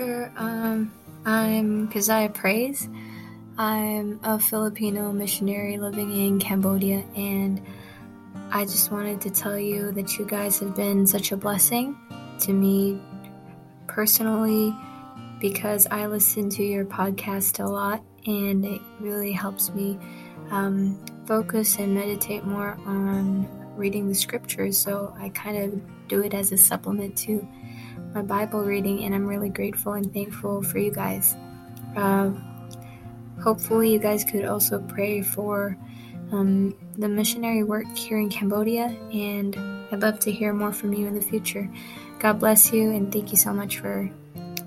Sure. Um, I'm Keziah Praise. I'm a Filipino missionary living in Cambodia, and I just wanted to tell you that you guys have been such a blessing to me personally because I listen to your podcast a lot, and it really helps me um, focus and meditate more on reading the scriptures. So I kind of do it as a supplement to my Bible reading, and I'm really grateful and thankful for you guys. Uh, hopefully, you guys could also pray for um, the missionary work here in Cambodia, and I'd love to hear more from you in the future. God bless you, and thank you so much for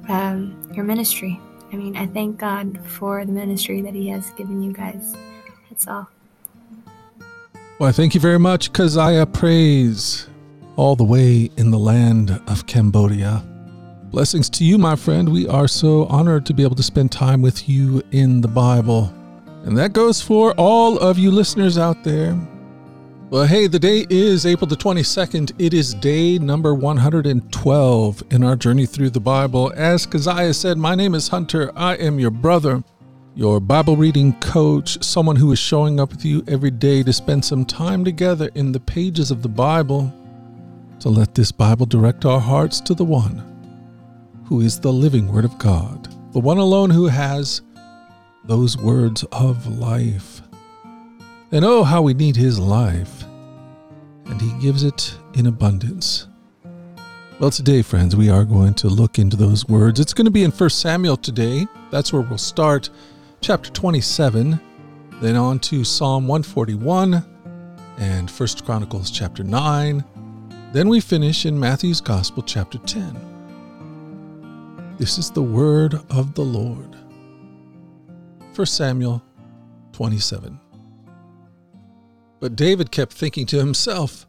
um, your ministry. I mean, I thank God for the ministry that He has given you guys. That's all. Well, thank you very much, Keziah Praise all the way in the land of Cambodia. Blessings to you, my friend. We are so honored to be able to spend time with you in the Bible. And that goes for all of you listeners out there. Well, hey, the day is April the 22nd. It is day number 112 in our journey through the Bible. As Keziah said, my name is Hunter. I am your brother, your Bible reading coach, someone who is showing up with you every day to spend some time together in the pages of the Bible to let this Bible direct our hearts to the one who is the living Word of God, the one alone who has those words of life. And oh, how we need His life, and He gives it in abundance. Well, today, friends, we are going to look into those words. It's going to be in 1 Samuel today. That's where we'll start, chapter 27, then on to Psalm 141 and 1 Chronicles chapter 9 then we finish in Matthew's Gospel, chapter 10. This is the word of the Lord. 1 Samuel 27. But David kept thinking to himself,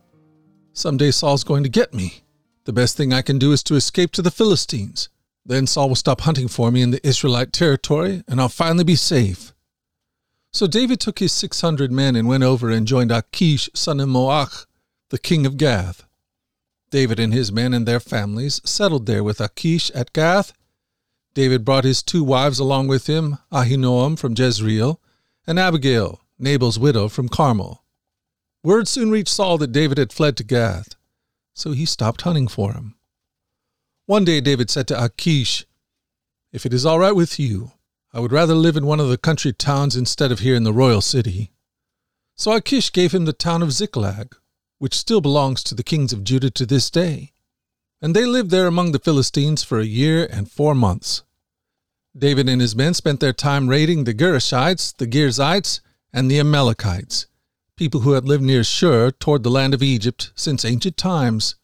Someday Saul's going to get me. The best thing I can do is to escape to the Philistines. Then Saul will stop hunting for me in the Israelite territory, and I'll finally be safe. So David took his six hundred men and went over and joined Achish, son of Maoch, the king of Gath. David and his men and their families settled there with Achish at Gath. David brought his two wives along with him, Ahinoam from Jezreel, and Abigail, Nabal's widow, from Carmel. Word soon reached Saul that David had fled to Gath, so he stopped hunting for him. One day David said to Achish, If it is all right with you, I would rather live in one of the country towns instead of here in the royal city. So Achish gave him the town of Ziklag, which still belongs to the kings of Judah to this day. And they lived there among the Philistines for a year and four months. David and his men spent their time raiding the Geshurites, the Girzites, and the Amalekites, people who had lived near Shur toward the land of Egypt since ancient times.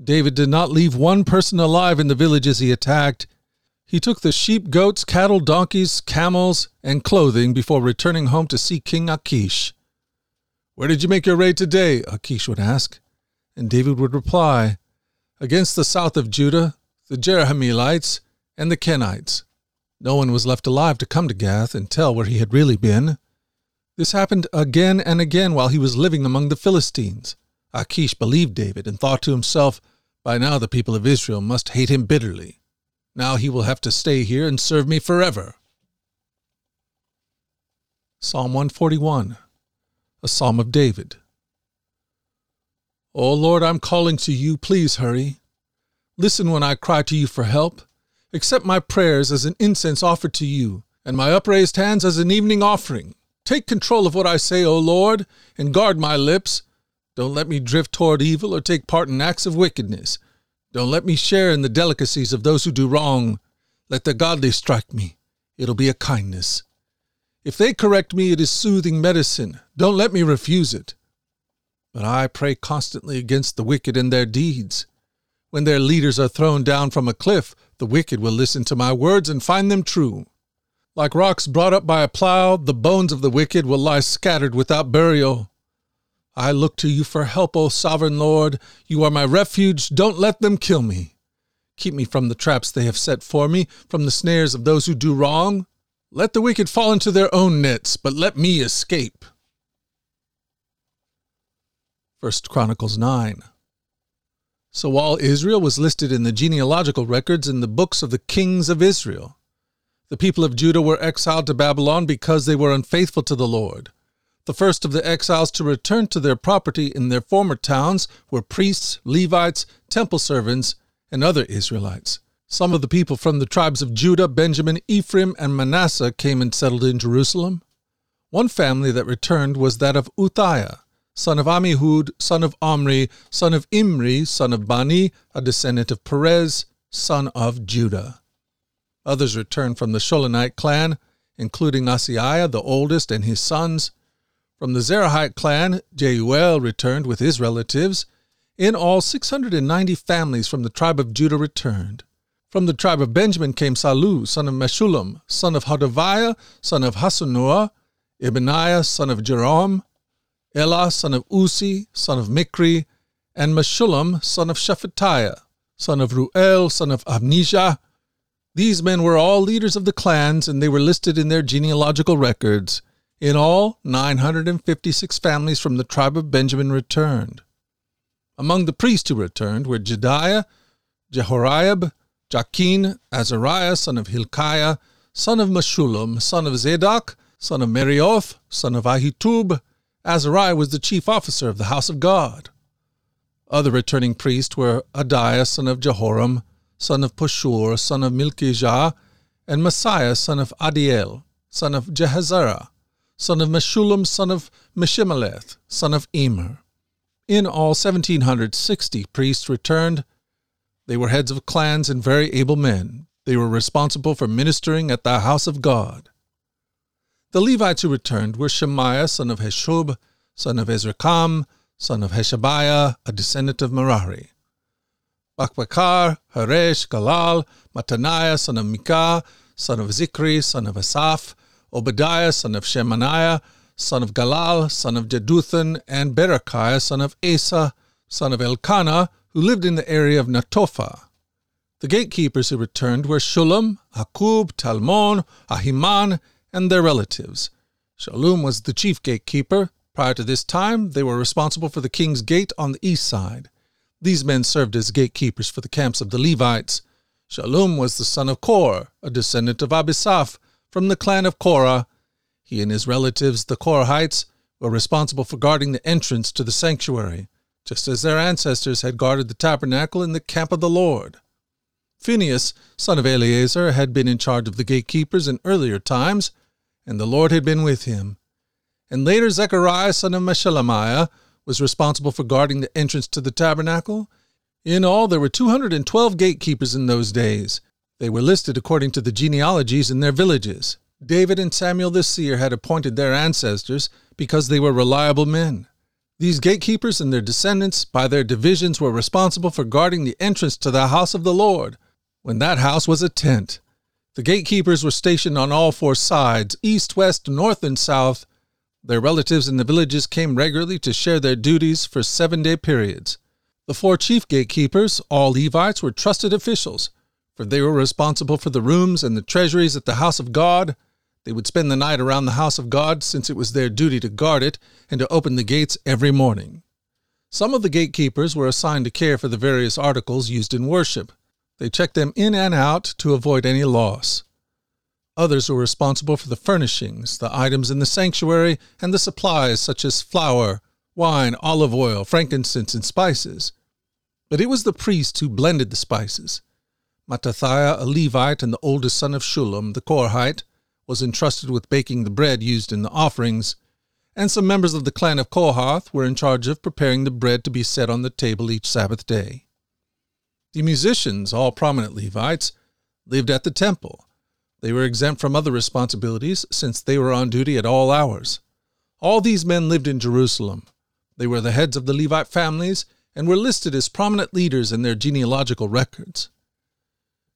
David did not leave one person alive in the villages he attacked. He took the sheep, goats, cattle, donkeys, camels, and clothing before returning home to see King Achish. Where did you make your raid today? Achish would ask. And David would reply, Against the south of Judah, the Jerahmeelites, and the Kenites. No one was left alive to come to Gath and tell where he had really been. This happened again and again while he was living among the Philistines. Achish believed David and thought to himself, By now the people of Israel must hate him bitterly. Now he will have to stay here and serve me forever. Psalm 141 a psalm of David. O Lord, I'm calling to you. Please hurry. Listen when I cry to you for help. Accept my prayers as an incense offered to you, and my upraised hands as an evening offering. Take control of what I say, O Lord, and guard my lips. Don't let me drift toward evil or take part in acts of wickedness. Don't let me share in the delicacies of those who do wrong. Let the godly strike me. It'll be a kindness. If they correct me, it is soothing medicine. Don't let me refuse it. But I pray constantly against the wicked and their deeds. When their leaders are thrown down from a cliff, the wicked will listen to my words and find them true. Like rocks brought up by a plow, the bones of the wicked will lie scattered without burial. I look to you for help, O sovereign Lord. You are my refuge. Don't let them kill me. Keep me from the traps they have set for me, from the snares of those who do wrong. Let the wicked fall into their own nets, but let me escape. 1 Chronicles 9. So while Israel was listed in the genealogical records in the books of the kings of Israel. The people of Judah were exiled to Babylon because they were unfaithful to the Lord. The first of the exiles to return to their property in their former towns were priests, Levites, temple servants, and other Israelites. Some of the people from the tribes of Judah, Benjamin, Ephraim, and Manasseh came and settled in Jerusalem. One family that returned was that of Uthai, son of Ammihud, son of Omri, son of Imri, son of Bani, a descendant of Perez, son of Judah. Others returned from the Shilonite clan, including Asaiah, the oldest, and his sons. From the Zerahite clan, Jeuel returned with his relatives. In all, 690 families from the tribe of Judah returned. From the tribe of Benjamin came Sallu, son of Meshullam, son of Hodaviah, son of Hassenuah, Ibneiah, son of Jeroham, Elah, son of Uzzi, son of Micri, and Meshullam, son of Shephatiah, son of Reuel, son of Ibnijah. These men were all leaders of the clans, and they were listed in their genealogical records. In all, 956 families from the tribe of Benjamin returned. Among the priests who returned were Jediah, Jehoiarib, Jachin, Azariah, son of Hilkiah, son of Meshullam, son of Zadok, son of Meraioth, son of Ahitub, Azariah was the chief officer of the house of God. Other returning priests were Adaiah, son of Jeroham, son of Pashur, son of Malchijah, and Maaseiah, son of Adiel, son of Jahzerah, son of Meshullam, son of Meshillemith, son of Immer. In all, 1,760 priests returned. They were heads of clans and very able men. They were responsible for ministering at the house of God. The Levites who returned were Shemaiah, son of Hashub, son of Azrikam, son of Hashabiah, a descendant of Merari. Bakbakkar, Heresh, Galal, Mattaniah, son of Mica, son of Zicri, son of Asaph, Obadiah, son of Shemaiah, son of Galal, son of Jeduthun, and Berechiah, son of Asa, son of Elkanah, who lived in the area of Netophah. The gatekeepers who returned were Shallum, Akkub, Talmon, Ahiman, and their relatives. Shallum was the chief gatekeeper. Prior to this time, they were responsible for the king's gate on the east side. These men served as gatekeepers for the camps of the Levites. Shallum was the son of Kore, a descendant of Abiasaph, from the clan of Korah. He and his relatives, the Korahites, were responsible for guarding the entrance to the sanctuary, just as their ancestors had guarded the tabernacle in the camp of the Lord. Phinehas, son of Eleazar, had been in charge of the gatekeepers in earlier times, and the Lord had been with him. And later Zechariah, son of Meshelemiah, was responsible for guarding the entrance to the tabernacle. In all, there were 212 gatekeepers in those days. They were listed according to the genealogies in their villages. David and Samuel the seer had appointed their ancestors because they were reliable men. These gatekeepers and their descendants, by their divisions, were responsible for guarding the entrance to the house of the Lord, when that house was a tent. The gatekeepers were stationed on all four sides east, west, north, and south. Their relatives in the villages came regularly to share their duties for seven day periods. The four chief gatekeepers, all Levites, were trusted officials, for they were responsible for the rooms and the treasuries at the house of God. They would spend the night around the house of God, since it was their duty to guard it and to open the gates every morning. Some of the gatekeepers were assigned to care for the various articles used in worship. They checked them in and out to avoid any loss. Others were responsible for the furnishings, the items in the sanctuary, and the supplies such as flour, wine, olive oil, frankincense, and spices. But it was the priests who blended the spices. Mattithiah, a Levite and the oldest son of Shallum, the Korahite, was entrusted with baking the bread used in the offerings, and some members of the clan of Kohath were in charge of preparing the bread to be set on the table each Sabbath day. The musicians, all prominent Levites, lived at the temple. They were exempt from other responsibilities since they were on duty at all hours. All these men lived in Jerusalem. They were the heads of the Levite families and were listed as prominent leaders in their genealogical records.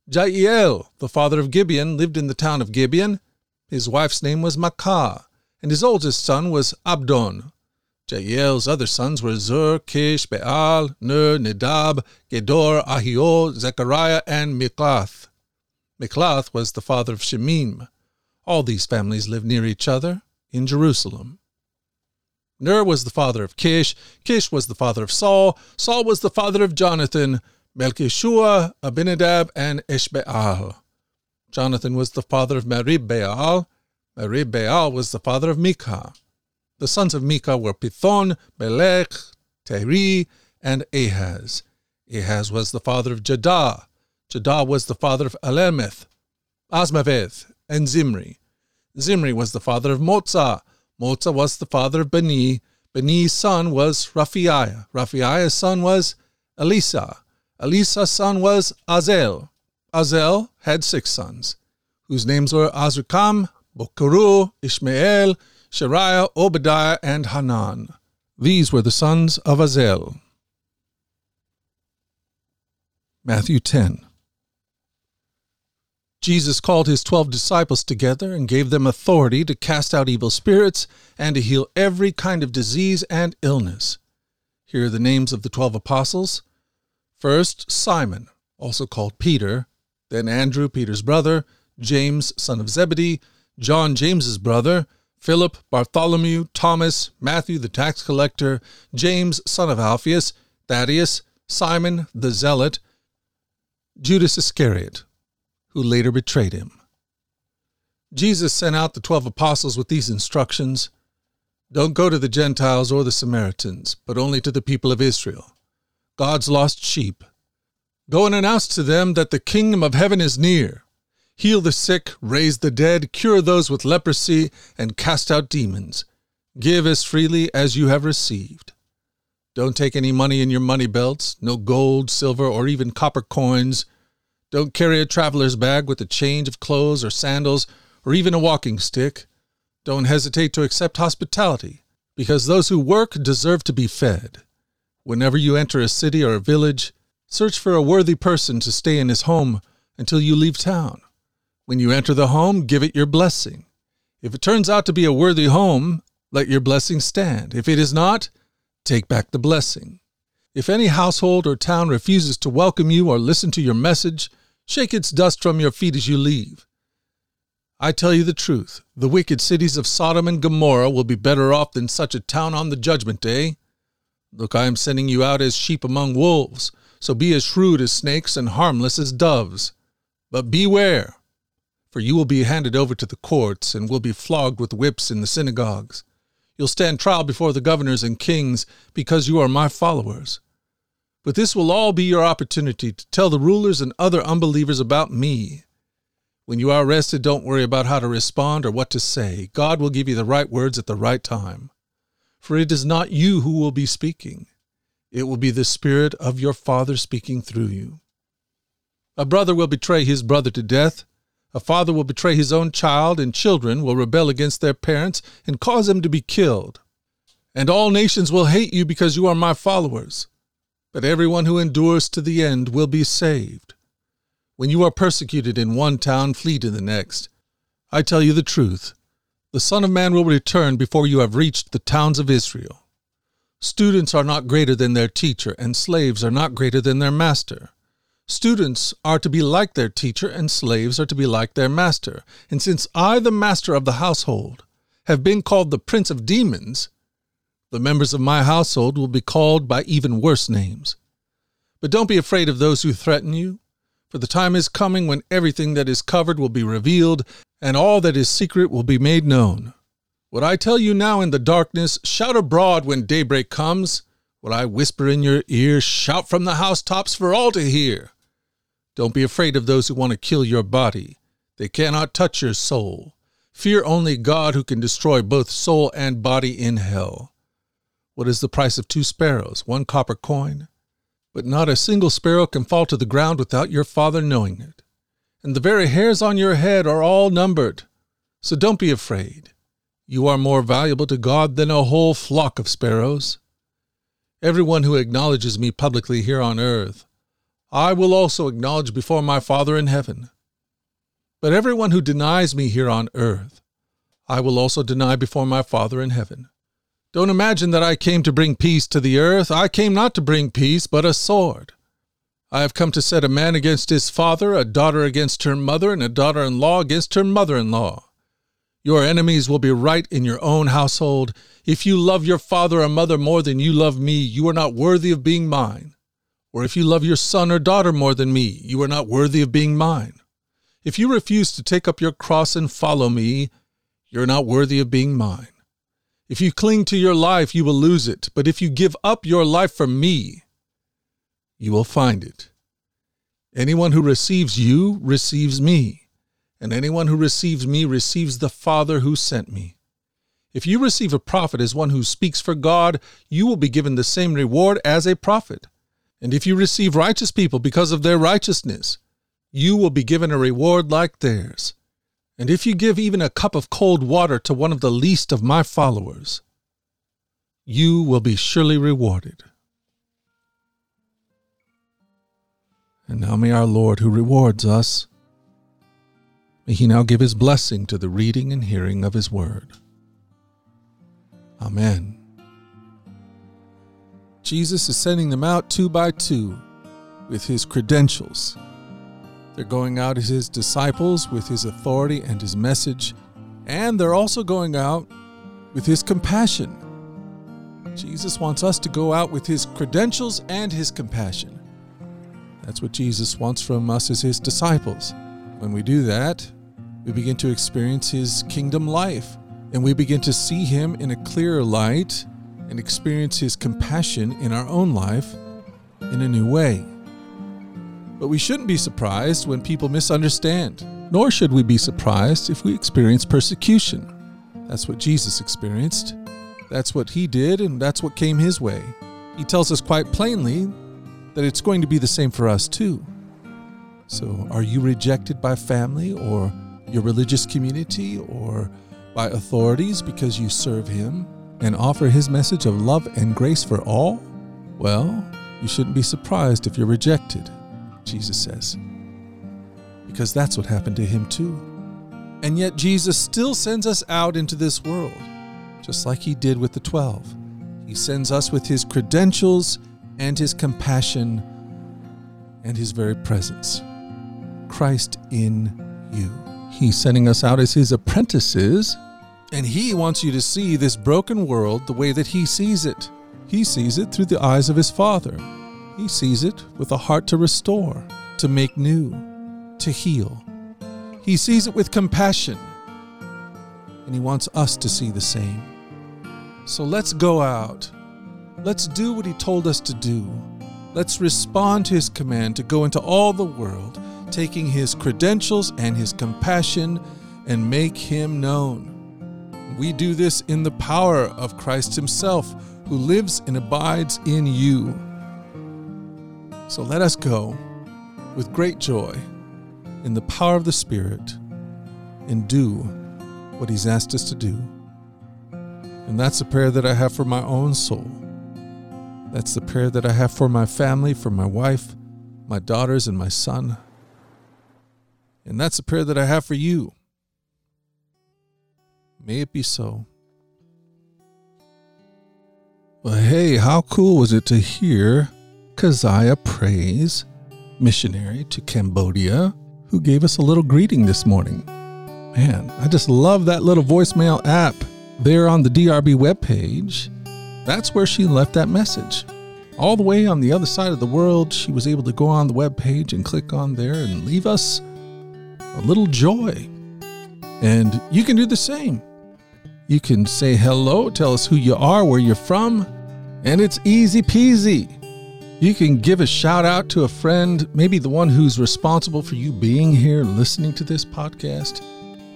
Jeiel, the father of Gibeon, lived in the town of Gibeon. His wife's name was Maacah, and his oldest son was Abdon. Jeiel's other sons were Zur, Kish, Baal, Ner, Nadab, Gedor, Ahio, Zechariah, and Mikloth. Mikloth was the father of Shimeam. All these families lived near each other in Jerusalem. Ner was the father of Kish, Kish was the father of Saul, Saul was the father of Jonathan, Malkishua, Abinadab, and Eshbaal. Jonathan was the father of Merib-Baal, Merib-Baal was the father of Micah. The sons of Micah were Pithon, Melech, Tahrea, and Ahaz. Ahaz was the father of Jadah. Jadah was the father of Alemeth, Azmaveth, and Zimri. Zimri was the father of Moza. Moza was the father of Binea. Binea's son was Rephaiah. Rephaiah's son was Eleasah. Eleasah's son was Azel. Azel had six sons, whose names were Azrikam, Bokeru, Ishmael, Sheariah, Obadiah, and Hanan. These were the sons of Azel. Matthew 10. Jesus called his twelve disciples together and gave them authority to cast out evil spirits and to heal every kind of disease and illness. Here are the names of the twelve apostles. First, Simon, also called Peter, then Andrew, Peter's brother, James, son of Zebedee, John, James's brother, Philip, Bartholomew, Thomas, Matthew, the tax collector, James, son of Alphaeus, Thaddeus, Simon, the zealot, Judas Iscariot, who later betrayed him. Jesus sent out the twelve apostles with these instructions Don't go to the Gentiles or the Samaritans, but only to the people of Israel, God's lost sheep. Go and announce to them that the kingdom of heaven is near. Heal the sick, raise the dead, cure those with leprosy, and cast out demons. Give as freely as you have received. Don't take any money in your money belts, no gold, silver, or even copper coins don't carry a traveler's bag with a change of clothes or sandals or even a walking stick. Don't hesitate to accept hospitality, because those who work deserve to be fed. Whenever you enter a city or a village, search for a worthy person to stay in his home until you leave town. When you enter the home, give it your blessing. If it turns out to be a worthy home, let your blessing stand. If it is not, take back the blessing. If any household or town refuses to welcome you or listen to your message, Shake its dust from your feet as you leave. I tell you the truth, the wicked cities of Sodom and Gomorrah will be better off than such a town on the judgment day. Look, I am sending you out as sheep among wolves, so be as shrewd as snakes and harmless as doves. But beware, for you will be handed over to the courts and will be flogged with whips in the synagogues. You'll stand trial before the governors and kings because you are my followers. But this will all be your opportunity to tell the rulers and other unbelievers about me. When you are arrested, don't worry about how to respond or what to say. God will give you the right words at the right time. For it is not you who will be speaking, it will be the Spirit of your Father speaking through you. A brother will betray his brother to death. A father will betray his own child, and children will rebel against their parents and cause them to be killed. And all nations will hate you because you are my followers but everyone who endures to the end will be saved. When you are persecuted in one town, flee to the next. I tell you the truth. The Son of Man will return before you have reached the towns of Israel. Students are not greater than their teacher, and slaves are not greater than their master. Students are to be like their teacher, and slaves are to be like their master. And since I, the master of the household, have been called the prince of demons, the members of my household will be called by even worse names. But don't be afraid of those who threaten you, for the time is coming when everything that is covered will be revealed, and all that is secret will be made known. What I tell you now in the darkness, shout abroad when daybreak comes. What I whisper in your ear, shout from the housetops for all to hear. Don't be afraid of those who want to kill your body. They cannot touch your soul. Fear only God who can destroy both soul and body in hell. What is the price of two sparrows, one copper coin? But not a single sparrow can fall to the ground without your Father knowing it. And the very hairs on your head are all numbered. So don't be afraid. You are more valuable to God than a whole flock of sparrows. Everyone who acknowledges me publicly here on earth, I will also acknowledge before my Father in heaven. But everyone who denies me here on earth, I will also deny before my Father in heaven. Don't imagine that I came to bring peace to the earth. I came not to bring peace, but a sword. I have come to set a man against his father, a daughter against her mother, and a daughter in law against her mother in law. Your enemies will be right in your own household. If you love your father or mother more than you love me, you are not worthy of being mine. Or if you love your son or daughter more than me, you are not worthy of being mine. If you refuse to take up your cross and follow me, you're not worthy of being mine. If you cling to your life, you will lose it. But if you give up your life for me, you will find it. Anyone who receives you receives me and anyone who receives me receives the Father who sent me. If you receive a prophet as one who speaks for God, you will be given the same reward as a prophet. And if you receive righteous people because of their righteousness, you will be given a reward like theirs. And if you give even a cup of cold water to one of the least of my followers, you will be surely rewarded. And now may our Lord, who rewards us, May he now give his blessing to the reading and hearing of his word. Amen. Jesus is sending them out two by two with his credentials. They're going out as his disciples with his authority and his message, and they're also going out with his compassion. Jesus wants us to go out with his credentials and his compassion. That's what Jesus wants from us as his disciples. When we do that, we begin to experience His kingdom life, and we begin to see Him in a clearer light and experience His compassion in our own life in a new way. But we shouldn't be surprised when people misunderstand, nor should we be surprised if we experience persecution. That's what Jesus experienced. That's what He did, and that's what came His way. He tells us quite plainly that it's going to be the same for us too. So, are you rejected by family or your religious community or by authorities because you serve Him and offer His message of love and grace for all? Well, you shouldn't be surprised if you're rejected, Jesus says, because that's what happened to Him too. And yet, Jesus still sends us out into this world, just like He did with the 12. He sends us with His credentials and His compassion and His very presence. Christ in you. He's sending us out as his apprentices, and he wants you to see this broken world the way that he sees it. He sees it through the eyes of his Father. He sees it with a heart to restore, to make new, to heal. He sees it with compassion, and he wants us to see the same. So let's go out. Let's do what he told us to do. Let's respond to his command to go into all the world taking his credentials and his compassion and make him known. We do this in the power of Christ Himself, who lives and abides in you. So let us go with great joy in the power of the Spirit and do what He's asked us to do. And that's a prayer that I have for my own soul. That's the prayer that I have for my family, for my wife, my daughters, and my son. And that's the prayer that I have for you. May it be so. Well, hey, how cool was it to hear Keziah Praise, missionary to Cambodia, who gave us a little greeting this morning? Man, I just love that little voicemail app there on the DRB webpage. That's where she left that message. All the way on the other side of the world, she was able to go on the webpage and click on there and leave us a little joy. And you can do the same. You can say hello, tell us who you are, where you're from, and it's easy peasy. You can give a shout out to a friend, maybe the one who's responsible for you being here listening to this podcast.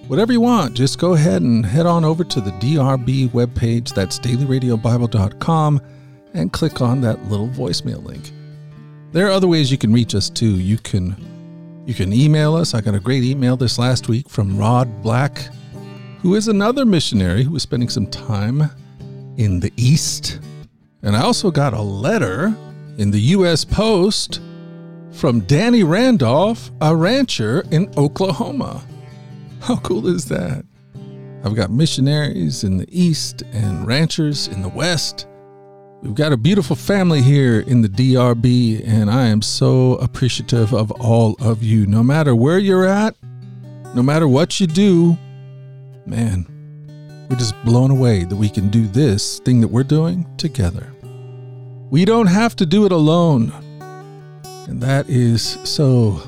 Whatever you want, just go ahead and head on over to the DRB webpage, that's dailyradiobible.com, and click on that little voicemail link. There are other ways you can reach us too. You can you can email us. I got a great email this last week from Rod Black, who is another missionary who was spending some time in the East. And I also got a letter in the U.S. Post from Danny Randolph, a rancher in Oklahoma. How cool is that? I've got missionaries in the East and ranchers in the West. We've got a beautiful family here in the DRB, and I am so appreciative of all of you. No matter where you're at, no matter what you do, Man, we're just blown away that we can do this thing that we're doing together. We don't have to do it alone. And that is so,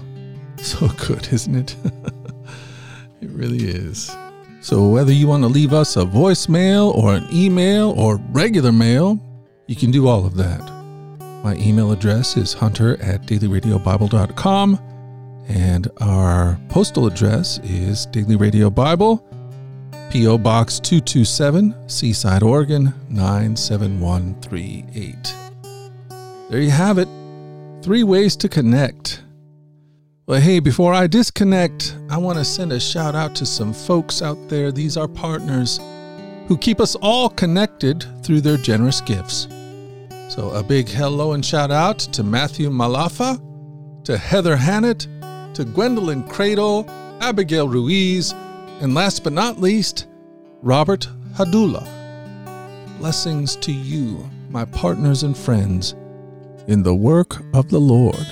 so good, isn't it? it really is. So, whether you want to leave us a voicemail or an email or regular mail, you can do all of that. My email address is hunter at dailyradiobible.com, and our postal address is Daily Radio Bible, P.O. Box 227, Seaside, Oregon 97138. There you have it. Three ways to connect. Well, hey, before I disconnect, I want to send a shout out to some folks out there. These are partners who keep us all connected through their generous gifts. So, a big hello and shout out to Matthew Malafa, to Heather Hannett, to Gwendolyn Cradle, Abigail Ruiz, and last but not least, Robert Hadula. Blessings to you, my partners and friends, in the work of the Lord.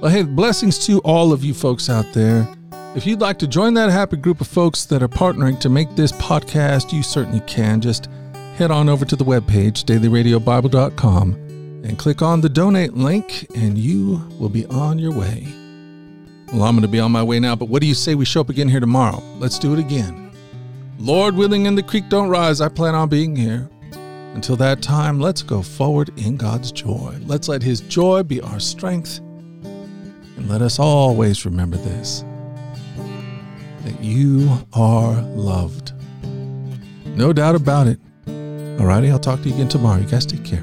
Well, hey, blessings to all of you folks out there. If you'd like to join that happy group of folks that are partnering to make this podcast, you certainly can. Just head on over to the webpage, dailyradiobible.com, and click on the donate link, and you will be on your way. Well, I'm going to be on my way now, but what do you say we show up again here tomorrow? Let's do it again. Lord willing, and the creek don't rise, I plan on being here. Until that time, let's go forward in God's joy. Let's let His joy be our strength and let us always remember this that you are loved. No doubt about it. Alrighty, I'll talk to you again tomorrow. You guys take care.